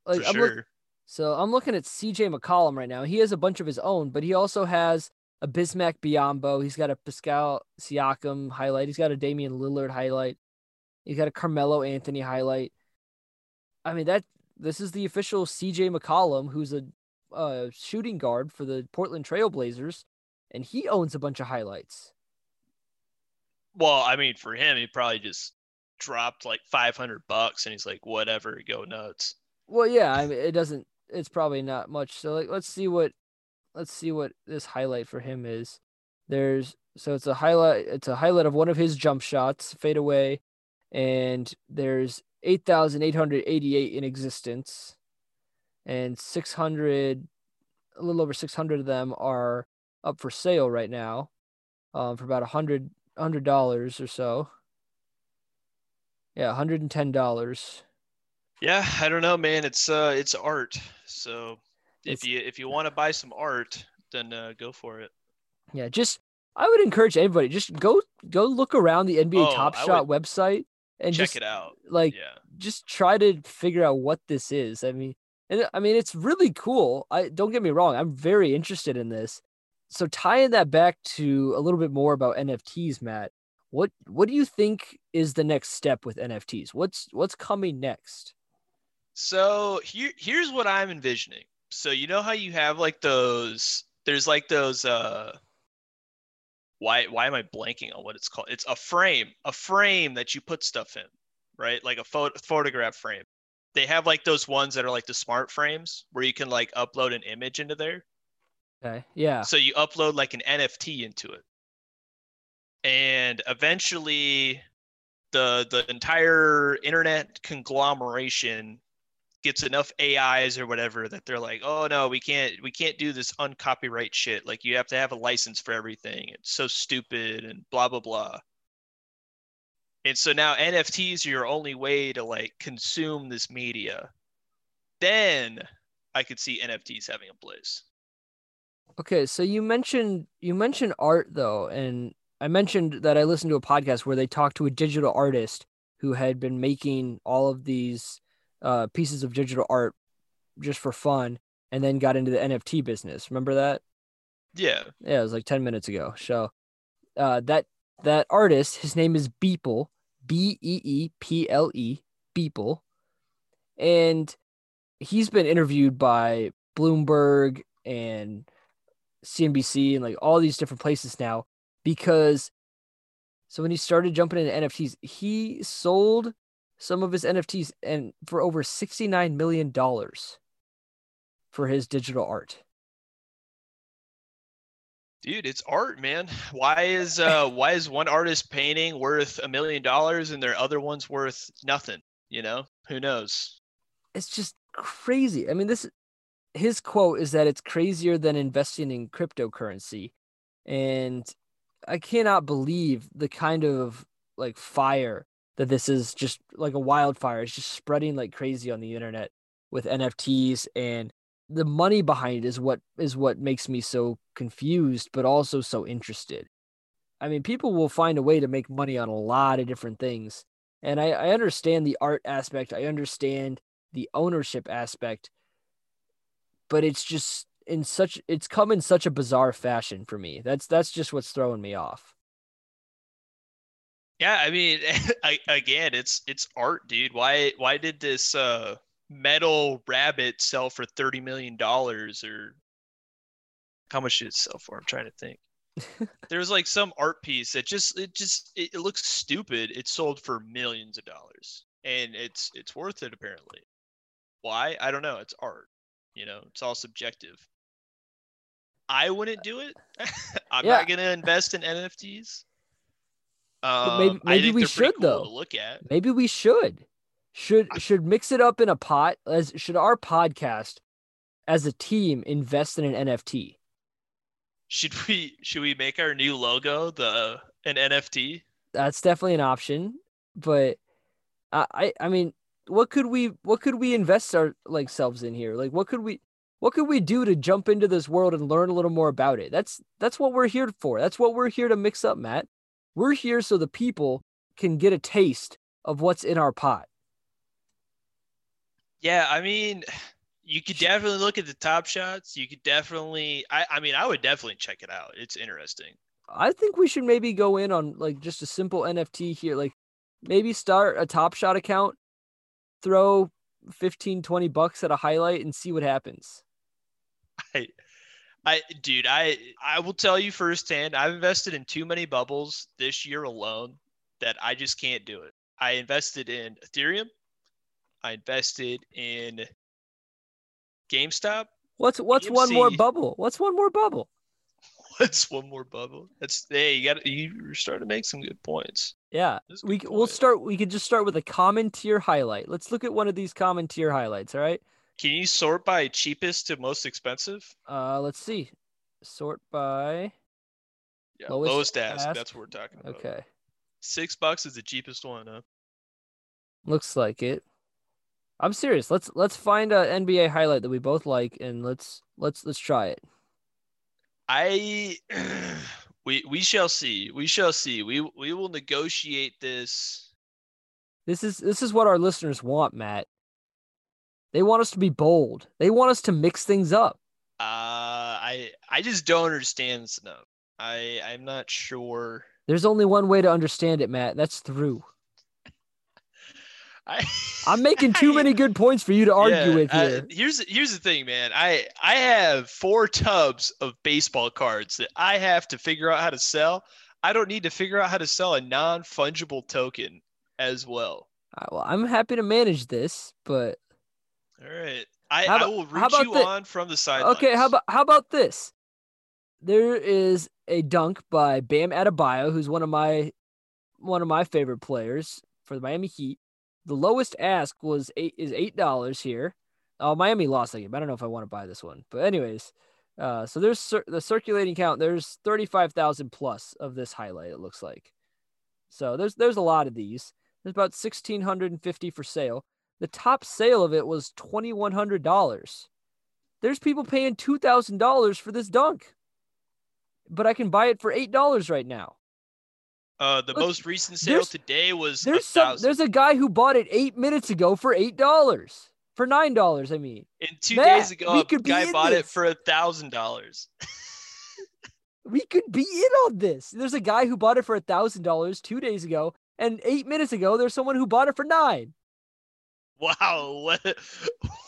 Like for I'm look- sure. So I'm looking at CJ McCollum right now. He has a bunch of his own, but he also has a Bismack Biyombo. He's got a Pascal Siakam highlight. He's got a Damian Lillard highlight. He's got a Carmelo Anthony highlight. I mean that this is the official CJ McCollum, who's a uh, shooting guard for the Portland Trailblazers. and he owns a bunch of highlights. Well, I mean, for him, he probably just dropped like 500 bucks and he's like, whatever, go nuts. Well, yeah, I mean, it doesn't, it's probably not much. So, like, let's see what, let's see what this highlight for him is. There's, so it's a highlight, it's a highlight of one of his jump shots, fade away, and there's 8,888 in existence, and 600, a little over 600 of them are up for sale right now, um, for about a hundred hundred dollars or so. Yeah, hundred and ten dollars. Yeah, I don't know, man. It's uh, it's art. So It's- if you if you want to buy some art, then uh, go for it. Yeah, just I would encourage everybody just go go look around the NBA Oh, Top I Shot website and Check just it out. like Yeah. just try to figure out what this is. I mean, and I mean it's really cool. I don't get me wrong, I'm very interested in this. So tying that back to a little bit more about NFTs, Matt, what what do you think is the next step with NFTs? What's what's coming next? So here here's what I'm envisioning. So you know how you have like those there's like those uh why why am I blanking on what it's called? It's a frame, a frame that you put stuff in, right? Like a photo photograph frame. They have like those ones that are like the smart frames where you can like upload an image into there. Okay. Yeah. So you upload like an NFT into it. And eventually the the entire internet conglomeration gets enough AIs or whatever that they're like, "Oh no, we can't we can't do this uncopyright shit. Like you have to have a license for everything. It's so stupid and blah blah blah." And so now NFTs are your only way to like consume this media. Then I could see NFTs having a place. Okay, so you mentioned you mentioned art though, and I mentioned that I listened to a podcast where they talked to a digital artist who had been making all of these uh, pieces of digital art just for fun, and then got into the NFT business. Remember that? Yeah. Yeah, it was like ten minutes ago. So uh, that that artist, his name is Beeple, B E E P L E, Beeple, and he's been interviewed by Bloomberg and CNBC and like all these different places now because so when he started jumping into NFTs, he sold some of his NFTs and for over 69 million dollars for his digital art. Dude, it's art, man. Why is uh why is one artist painting worth a million dollars and their other one's worth nothing? You know? Who knows? It's just crazy. I mean, this his quote is that it's crazier than investing in cryptocurrency. And I cannot believe the kind of like fire that this is just like a wildfire. It's just spreading like crazy on the internet with NFTs and the money behind it is what is what makes me so confused but also so interested. I mean, people will find a way to make money on a lot of different things. And I, I understand the art aspect. I understand the ownership aspect, but it's just in such it's come in such a bizarre fashion for me. That's that's just what's throwing me off. Yeah, I mean, I, again, it's it's art, dude. Why why did this uh metal rabbit sell for thirty million dollars or how much did it sell for? I'm trying to think. There's like some art piece that just it just it, it looks stupid. It sold for millions of dollars, and it's it's worth it apparently. Why? I don't know. It's art. You know, it's all subjective. I wouldn't do it. I'm Yeah. not gonna invest in NFTs. Maybe- Um, I maybe we should, cool though. Look at. Maybe we should should should mix it up in a pot as should our podcast as a team invest in an NFT. Should we should we make our new logo the an NFT? That's definitely an option, but I I, I mean, what could we what could we invest our like selves in here? Like what could we what could we do to jump into this world and learn a little more about it? That's that's what we're here for. That's what we're here to mix up, Matt. We're here so the people can get a taste of what's in our pot. Yeah, I mean, you could definitely look at the top shots. You could definitely I I mean, I would definitely check it out. It's interesting. I think we should maybe go in on like just a simple NFT here. Like maybe start a Top Shot account, throw 15, 20 bucks at a highlight and see what happens. I I dude, I I will tell you firsthand, I've invested in too many bubbles this year alone that I just can't do it. I invested in Ethereum. I invested in GameStop. What's what's one more bubble? What's one more bubble? What's one more bubble? That's hey, you got you're starting to make some good points. Yeah, a we good c- we'll start. We could just start with a common tier highlight. Let's look at one of these common tier highlights. All right. Can you sort by cheapest to most expensive? Uh, let's see. Sort by. Yeah, Lowest lowest, ask. ask. That's what we're talking about. Okay, Six bucks is the cheapest one, huh? looks like it. I'm serious. Let's let's find a NBA highlight that we both like, and let's let's let's try it. I we we shall see. We shall see. We we will negotiate this. This is this is what our listeners want, Matt. They want us to be bold. They want us to mix things up. Uh I I just don't understand this. I I'm not sure. There's only one way to understand it, Matt. That's through. I I'm making too I- many good points for you to argue Yeah, with here. here's here's the thing, man. I I have four tubs of baseball cards that I have to figure out how to sell. I don't need to figure out how to sell a non fungible token as well. Uh, well, I'm happy to manage this, but All right. I, How I about- will how root about you the- on from the sidelines. okay. How about how about this? There is a dunk by Bam Adebayo, who's one of my one of my favorite players for the Miami Heat. The lowest ask was eight is eight dollars here. Oh, Miami lost that game. I don't know if I want to buy this one, but anyways, uh, so there's cir- the circulating count. There's thirty five thousand plus of this highlight. It looks like. So there's there's a lot of these. There's about sixteen hundred and fifty for sale. The top sale of it was twenty one hundred dollars. There's people paying two thousand dollars for this dunk, but I can buy it for eight dollars right now. Uh, the Look, most recent sale today was There's a some. There's a guy who bought it eight minutes ago for eight dollars. For nine dollars, I mean. And two Matt, days ago, a guy bought it for a thousand dollars. We could be in on this. There's a guy who bought it for a thousand dollars two days ago, and eight minutes ago, there's someone who bought it for nine. Wow, what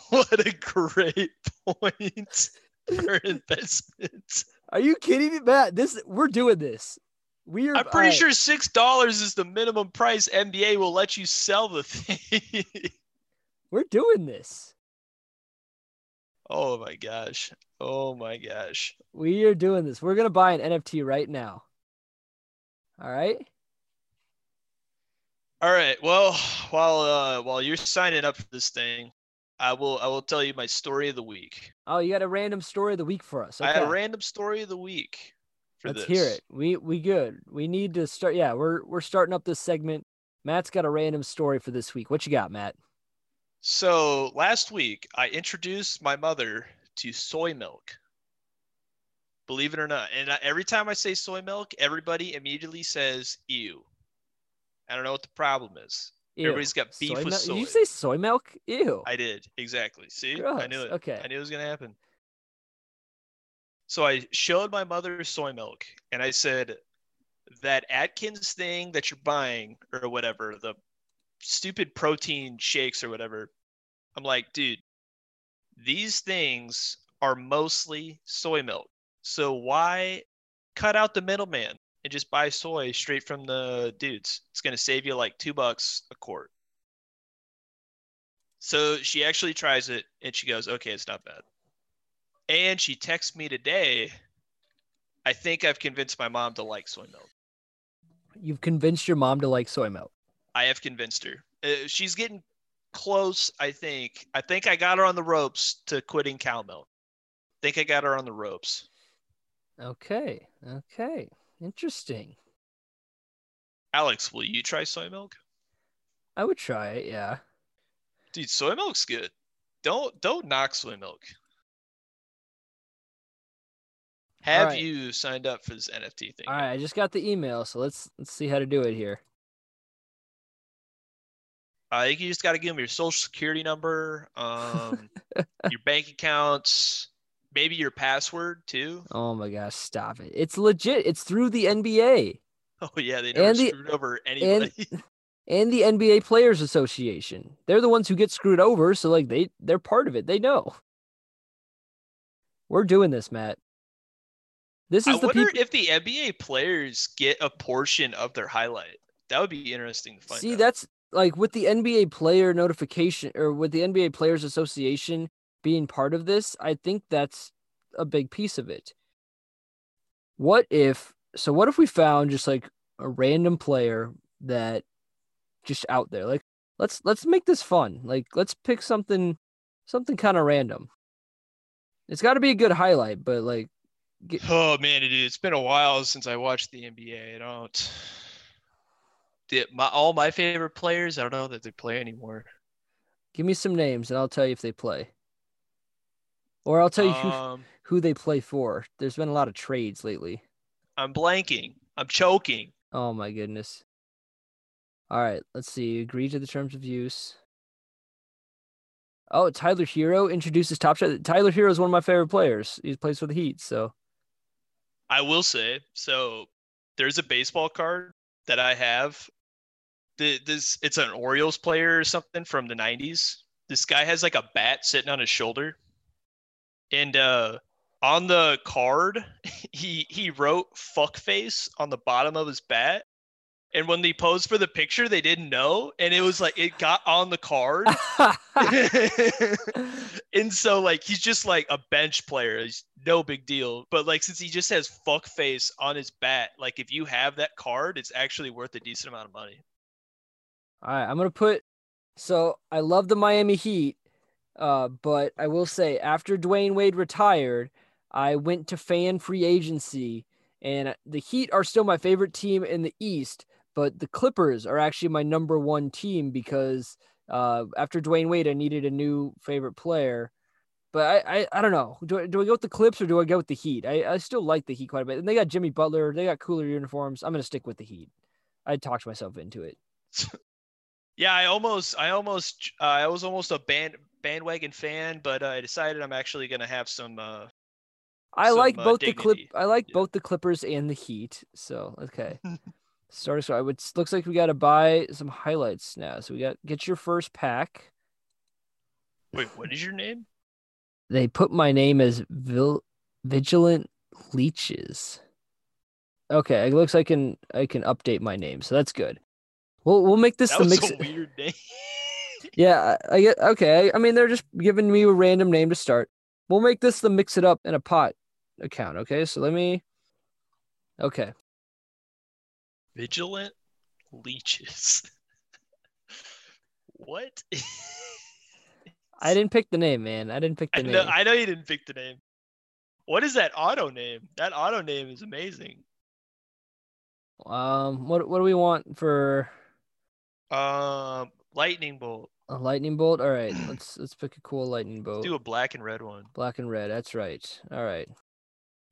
what a great point for investment. Are you kidding me, Matt? This we're doing this. We are. I'm pretty I- sure six dollars is the minimum price NBA will let you sell the thing. we're doing this. oh my gosh. Oh my gosh. We are doing this. We're gonna buy an NFT right now. All right. All right. Well, while uh, while you're signing up for this thing, I will I will tell you my story of the week. Oh, you got a random story of the week for us. I had a random story of the week. For Let's this. hear it. We we good. We need to start. Yeah, we're we're starting up this segment. Matt's got a random story for this week. What you got, Matt? So last week, I introduced my mother to soy milk. Believe it or not, and I, every time I say soy milk, everybody immediately says "ew." I don't know what the problem is. Ew. Everybody's got beef soy with milk? Did you say soy milk? Ew. I did exactly. See, I knew it. Okay. I knew it was gonna happen. So I showed my mother soy milk, and I said, "That Atkins thing that you're buying, or whatever, the stupid protein shakes or whatever." I'm like, dude, these things are mostly soy milk. So why cut out the middleman and just buy soy straight from the dudes? It's gonna save you like two bucks a quart. So she actually tries it and she goes, okay, it's not bad. And she texts me today. I think I've convinced my mom to like soy milk. You've convinced your mom to like soy milk. I have convinced her. Uh, she's getting close, I think. I think I got her on the ropes to quitting cow milk. think I got her on the ropes. Okay. Okay. Interesting. Alex, will you try soy milk? I would try it. Yeah. Dude, soy milk's good. Don't don't knock soy milk. Have right. you signed up for this NFT thing? All right. I just got the email, so let's let's see how to do it here. I think you just got to give them your social security number, um, your bank accounts, maybe your password too. Oh my gosh! Stop it. It's legit. It's through the NBA Oh yeah, they never And the- screwed over anybody. and the NBA Players Association. They're the ones who get screwed over, so like they they're part of it. They know. We're doing this, Matt. This I is the wonder people. if the NBA players get a portion of their highlight. That would be interesting to find out. See, out. that's like with the NBA player notification or with the NBA Players Association being part of this, I think that's a big piece of it. What if so what if we found just like a random player that just out there? Like let's let's make this fun. Like let's pick something something kind of random. It's got to be a good highlight, but like Oh man, it is. It's been a while since I watched the NBA. I don't. The, my all my favorite players, I don't know that they play anymore. give me some names and I'll tell you if they play. Or I'll tell you who, Um, who they play for. There's been a lot of trades lately. I'm blanking. I'm choking. Oh my goodness. All right, let's see. Agree to the terms of use. Oh, Tyler Herro introduces Top Shot. Tyler Herro is one of my favorite players. He plays for the Heat, so I will say so. There's a baseball card that I have. The, this it's an Orioles player or something from the '90s. This guy has like a bat sitting on his shoulder, and uh, on the card he he wrote "fuckface" on the bottom of his bat. And when they posed for the picture, they didn't know, and it was like it got on the card. and so like he's just like a bench player. He's no big deal. But like since he just has fuck face on his bat, like if you have that card, it's actually worth a decent amount of money. All right, I'm gonna put. So I love the Miami Heat, uh, but I will say after Dwyane Wade retired, I went to fan free agency, and the Heat are still my favorite team in the East, but the Clippers are actually my number one team because uh, after Dwyane Wade, I needed a new favorite player. But I, I, I don't know. Do I, do I go with the Clips or do I go with the Heat? I, I still like the Heat quite a bit. And they got Jimmy Butler. They got cooler uniforms. I'm gonna stick with the Heat. I talked myself into it. Yeah, I almost, I almost, uh, I was almost a band bandwagon fan, but uh, I decided I'm actually gonna have some. Uh, I some, like uh, both the clip. I like Yeah. both the Clippers and the Heat. So okay, start. So I would looks like we got to buy some highlights now. So we got get your first pack. wait, what is your name? They put my name as Vil- Vigilant Leeches. Okay, it looks like I can I can update my name, so that's good. We'll we'll make this That the mix. a weird name. Yeah, I, get okay. I mean, they're just giving me a random name to start. We'll make this the mix it up in a pot account. Okay, so let me. Okay, Vigilant leeches. what? I didn't pick the name, man. I didn't pick the I name. know, I know you didn't pick the name. What is that auto name? That auto name is amazing. Um, what what do we want for Um, lightning bolt. A lightning bolt? All right, let's let's pick a cool lightning bolt. Do a black and red one. Black and red. That's right. All right,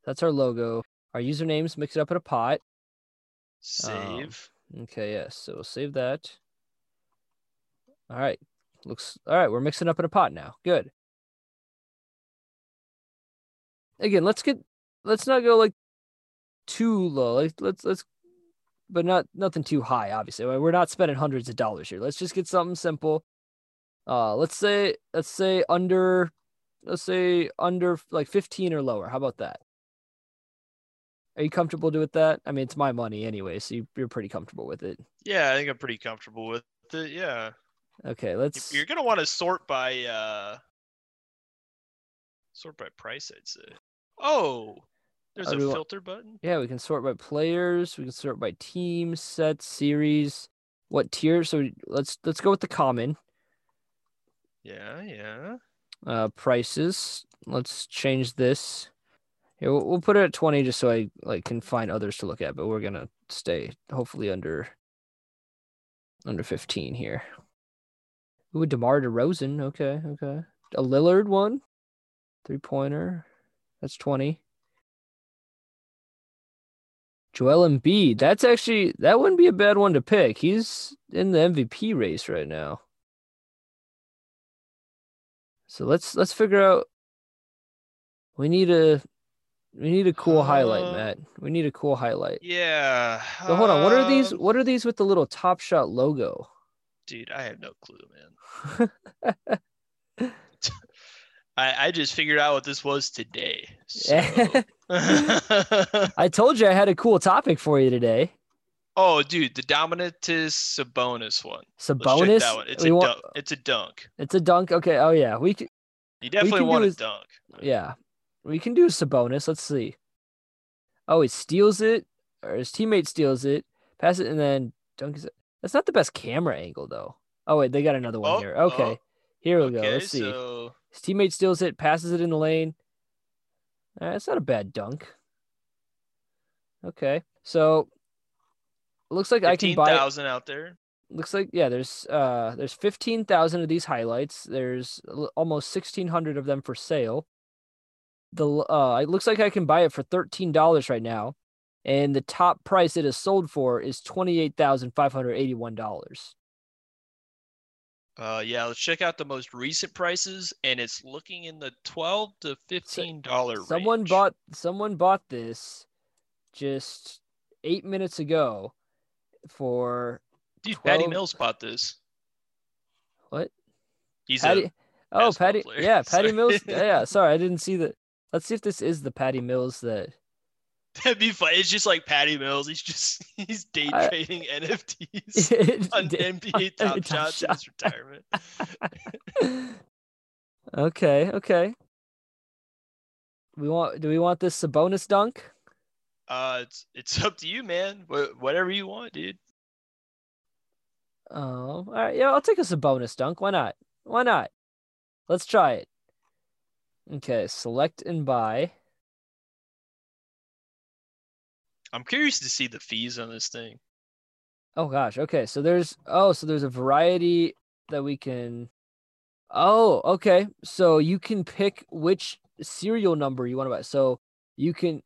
that's our logo. Our usernames mix it up in a pot. Save. Um, okay, yes. So we'll save that. All right. Looks all right. We're mixing up in a pot now. Good. Again, let's get let's not go like too low. Like let's let's but not nothing too high, obviously. We're not spending hundreds of dollars here. Let's just get something simple. Uh let's say let's say under let's say under like 15 or lower. How about that? Are you comfortable with that? I mean, it's my money anyway, so you, you're pretty comfortable with it. yeah, I think I'm pretty comfortable with it. Yeah. Okay, let's. You're gonna want to sort by uh sort by price, I'd say. Oh, there's a we want- filter button. Yeah, we can sort by players. We can sort by team, sets, series, what tier. So let's let's go with the common. Yeah, yeah. Uh, prices. Let's change this. Yeah, we'll, we'll put it at twenty just so I like can find others to look at. But we're gonna stay hopefully under under fifteen here. Ooh, Demar Derozan. Okay, okay. A Lillard one, three pointer. That's twenty. Joel Embiid. That's actually that wouldn't be a bad one to pick. He's in the MVP race right now. So let's let's figure out. We need a we need a cool highlight, Uh, Matt. We need a cool highlight. Yeah. So hold on. What are these? um, What are these with the little Top Shot logo? Dude, I have no clue, man. I, I just figured out what this was today. So I told you I had a cool topic for you today. Oh, dude, the Domantas Sabonis one. Sabonis. that one. It's we a want- dunk. It's a dunk. It's a dunk. Okay. Oh yeah. We can. You definitely want a dunk. Yeah. We can do Sabonis. Let's see. Oh, he steals it, or his teammate steals it, pass it, and then dunks it. That's not the best camera angle though. Oh wait, they got another one Oh, here. Okay. oh, Here we go. Let's see. so His teammate steals it, passes it in the lane. Uh, That's not a bad dunk. Okay, so looks like I can buy. thousand out there. Looks like yeah, there's uh there's fifteen thousand of these highlights. There's almost sixteen hundred of them for sale. The uh it looks like I can buy it for thirteen dollars right now, and the top price it is sold for is twenty eight thousand five hundred eighty one dollars. Uh, yeah, let's check out the most recent prices, and it's looking in the twelve to fifteen dollar Someone range. bought someone bought this just eight minutes ago for Dude, Patty Mills bought this. what? He's Patty. a Oh, Patty. player. Yeah, Patty Sorry. Mills. Yeah, sorry, I didn't see that. Let's see if this is the Patty Mills that. that'd be fun. It's just like Patty Mills. He's just he's day I- trading NFTs on NBA Top Top Shots in Shot. his retirement. okay, okay. We want. Do we want this Sabonis dunk? Uh, it's it's up to you, man. Wh- whatever you want, dude. Oh, all right. Yeah, I'll take us a bonus dunk. Why not? Why not? Let's try it. Okay, select and buy. I'm curious to see the fees on this thing. Oh gosh. Okay. So there's oh, so there's a variety that we can Oh, okay. So you can pick which serial number you want to buy. So you can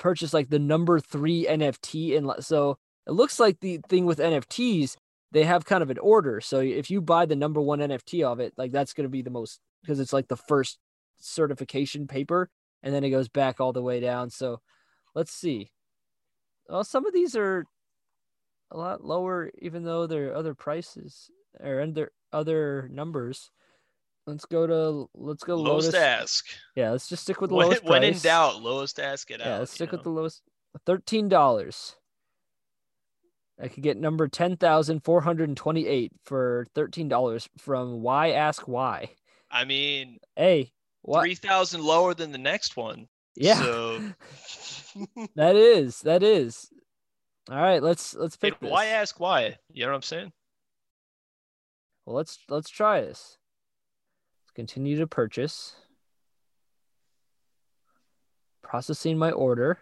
purchase like the number 3 NFT and so it looks like the thing with NFTs they have kind of an order. So if you buy the number 1 NFT of it, like that's going to be the most because it's like the first certification paper and then it goes back all the way down. So let's see. Well, some of these are a lot lower, even though there are other prices or under other numbers. Let's go to let's go Lowest lowest. ask. Yeah, let's just stick with the When, lowest when in doubt, lowest ask it out. yeah, let's stick with the lowest. Thirteen dollars. I could get number ten thousand four hundred and twenty-eight for thirteen dollars from Why Ask Why. I mean, Hey, what? three thousand lower than the next one. yeah, So, that is that is. All right, let's let's pick why ask why? You know what I'm saying? Well, let's let's try this. Continue to purchase. Processing my order.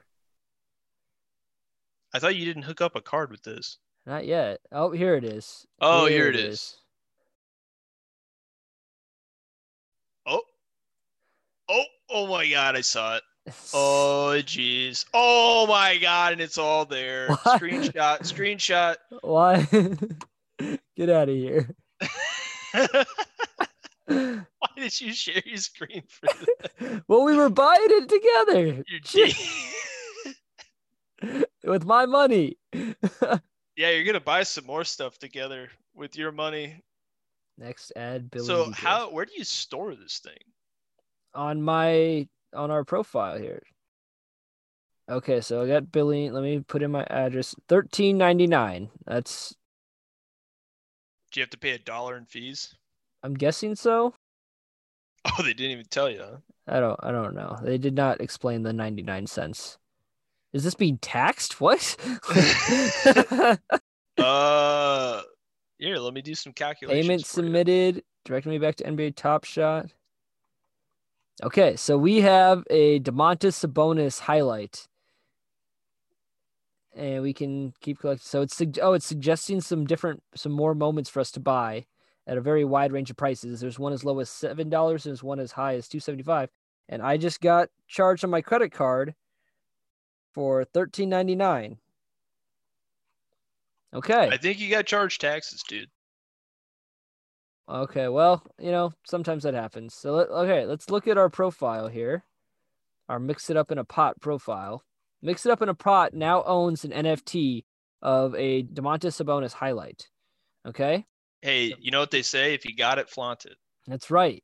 I thought you didn't hook up a card with this. Not yet. Oh, here it is. Oh, here it is. Oh, oh, oh my God! I saw it. Oh, jeez. Oh my God! And it's all there. What? Screenshot. Screenshot. Why? Get out of here. Why did you share your screen for that? well, we were buying it together You're Shit, with my money. yeah, you're gonna buy some more stuff together with your money. Next, ad, billing. so how? Where do you store this thing? on my on our profile here. Okay, so I got Billy. Let me put in my address. Thirteen ninety nine. That's Do you have to pay a dollar in fees? I'm guessing so. Oh, they didn't even tell you. Huh? I don't I don't know. They did not explain the 99 cents. Is this being taxed? What? Uh, here, let me do some calculations. Payment submitted. Directing me back to NBA Top Shot. Okay, so we have a Domantas Sabonis highlight. And we can keep collecting. So it's oh, it's suggesting some different, some more moments for us to buy at a very wide range of prices. There's one as low as seven dollars, and there's one as high as two seventy five. And I just got charged on my credit card for thirteen ninety nine. Okay. I think you got charged taxes, dude. Okay, well, you know, sometimes that happens. So, let, okay, let's look at our profile here. Our mix it up in a pot profile. Mix it up in a pot now owns an NFT of a Domantas Sabonis highlight. Okay, Hey, you know what they say? If you got it, flaunt it. that's right.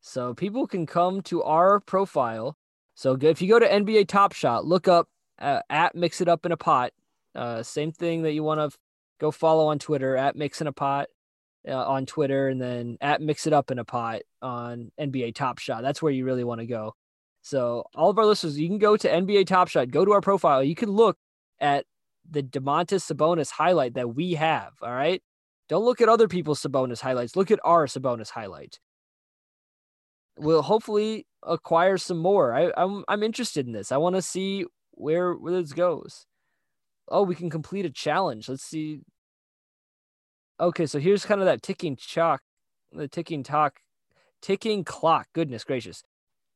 So people can come to our profile So if you go to NBA Top Shot, look up uh, at Mix It Up in a Pot. Uh, same thing that you want to go follow on Twitter at Mix in a Pot uh, on Twitter, and then at Mix It Up in a Pot on NBA Top Shot. That's where you really want to go. So all of our listeners, you can go to NBA Top Shot, go to our profile. You can look at the Domantas Sabonis highlight that we have. All right. Don't look at other people's Sabonis highlights. Look at our Sabonis highlight. We'll hopefully acquire some more. I, I'm I'm interested in this. I want to see where where this goes. Oh, we can complete a challenge. Let's see. Okay, so here's kind of that ticking chalk, the ticking talk, ticking clock. Goodness gracious.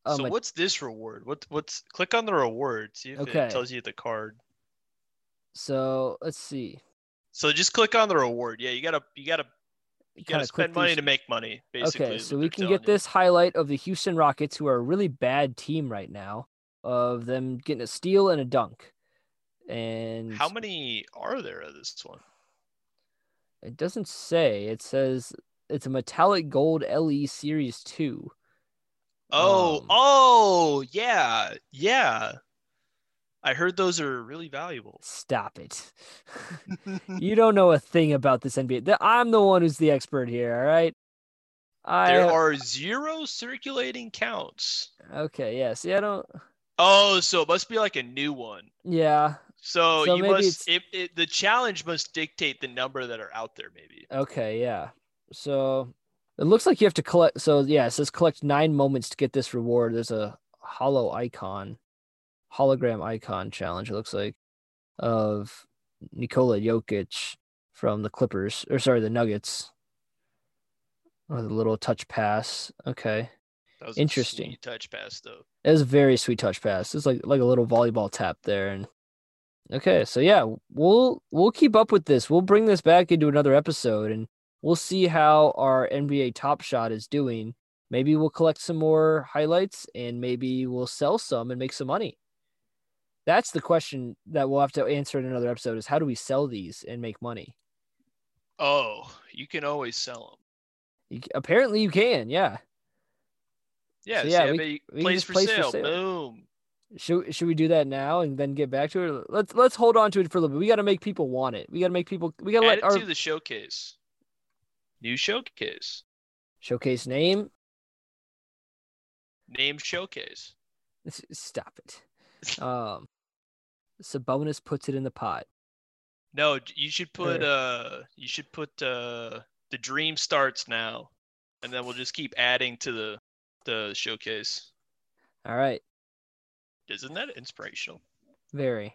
Um, so what's this reward? What what's click on the reward. See if okay. it tells you the card. So let's see. So just click on the reward. Yeah, you gotta you gotta you gotta spend money these... to make money. Basically, okay, so we can get you. this highlight of the Houston Rockets, who are a really bad team right now, of them getting a steal and a dunk. And how many are there of this one? It doesn't say. It says it's a metallic gold LE Series Two. Oh, um, oh, yeah, yeah. I heard those are really valuable. Stop it. you don't know a thing about this NBA. I'm the one who's the expert here, all right? I, there uh, are zero circulating counts. Okay, yeah. See, I don't. Oh, so it must be like a new one. Yeah. So, so you must. It, it, the challenge must dictate the number that are out there, maybe. Okay, yeah. So it looks like you have to collect. So yeah, it says collect nine moments to get this reward. There's a hollow icon, hologram icon challenge. It looks like of Nikola Jokic from the Clippers, or sorry, the Nuggets. Or the little touch pass. Okay. That was interesting. touch pass though. It was a very sweet touch pass. It's like like a little volleyball tap there, and okay, so yeah, we'll we'll keep up with this. We'll bring this back into another episode, and we'll see how our NBA Top Shot is doing. Maybe we'll collect some more highlights and maybe we'll sell some and make some money. That's the question that we'll have to answer in another episode is how do we sell these and make money? Oh, you can always sell them. You, apparently you can, yeah. Yeah, so yeah, we, we place, for, place sale. for sale. Boom. Should should we do that now and then get back to it? Let's let's hold on to it for a little bit. We got to make people want it. We got to make people. We got to let our, to the showcase. New showcase. Showcase name. Name showcase. Stop it. um, Sabonis puts it in the pot. No, you should put uh, you should put uh, the dream starts now, and then we'll just keep adding to the the showcase. All right. Isn't that inspirational? Very.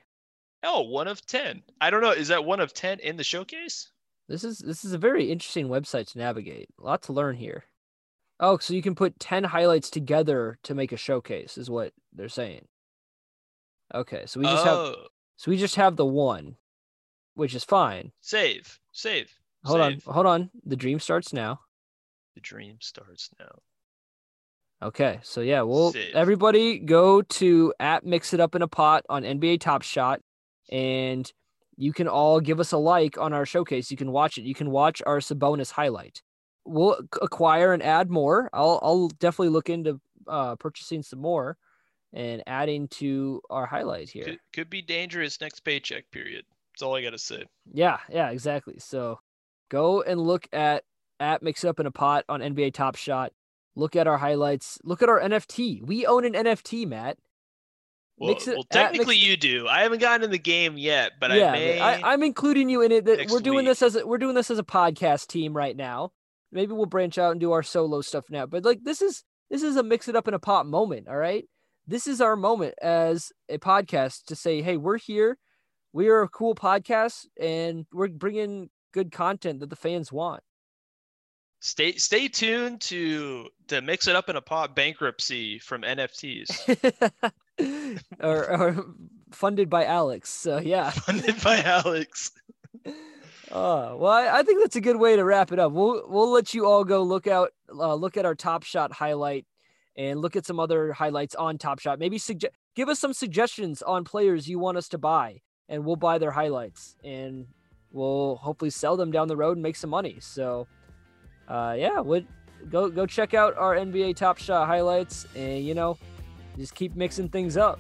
Oh, one of ten. I don't know. Is that one of ten in the showcase? This is this is a very interesting website to navigate. A lot to learn here. Oh, so you can put 10 highlights together to make a showcase is what they're saying. Okay, so we just oh. have so we just have the one, which is fine. Save. Save. Hold Save. on. Hold on. The dream starts now. The dream starts now. Okay, so yeah, well, Save. everybody go to at Mix It Up in a Pot on NBA Top Shot, and you can all give us a like on our showcase. You can watch it. You can watch our Sabonis highlight. We'll acquire and add more. I'll I'll definitely look into uh, purchasing some more and adding to our highlight here. Could, could be dangerous next paycheck period. That's all I gotta say. Yeah, yeah, exactly. So go and look at at Mix Up in a Pot on NBA Top Shot. Look at our highlights. Look at our NFT. We own an NFT, Matt. Well, it, well technically you do. I haven't gotten in the game yet, but yeah, I may. I, am including you in it. That we're doing week. this as a, we're doing this as a podcast team right now. Maybe we'll branch out and do our solo stuff now. But like this is this is a mix it up in a pot moment. All right, this is our moment as a podcast to say, hey, we're here. We are a cool podcast, and we're bringing good content that the fans want. Stay stay tuned to to mix it up in a pot bankruptcy from NFTs. or, or, funded by Alex. So yeah. Funded by Alex. Uh, well, I, I, think that's a good way to wrap it up. We'll we'll let you all go look out, uh, look at our Top Shot highlight, and look at some other highlights on Top Shot. Maybe suggest give us some suggestions on players you want us to buy, and we'll buy their highlights, and we'll hopefully sell them down the road and make some money. So uh, yeah, would go go check out our NBA Top Shot highlights, and you know, just keep mixing things up.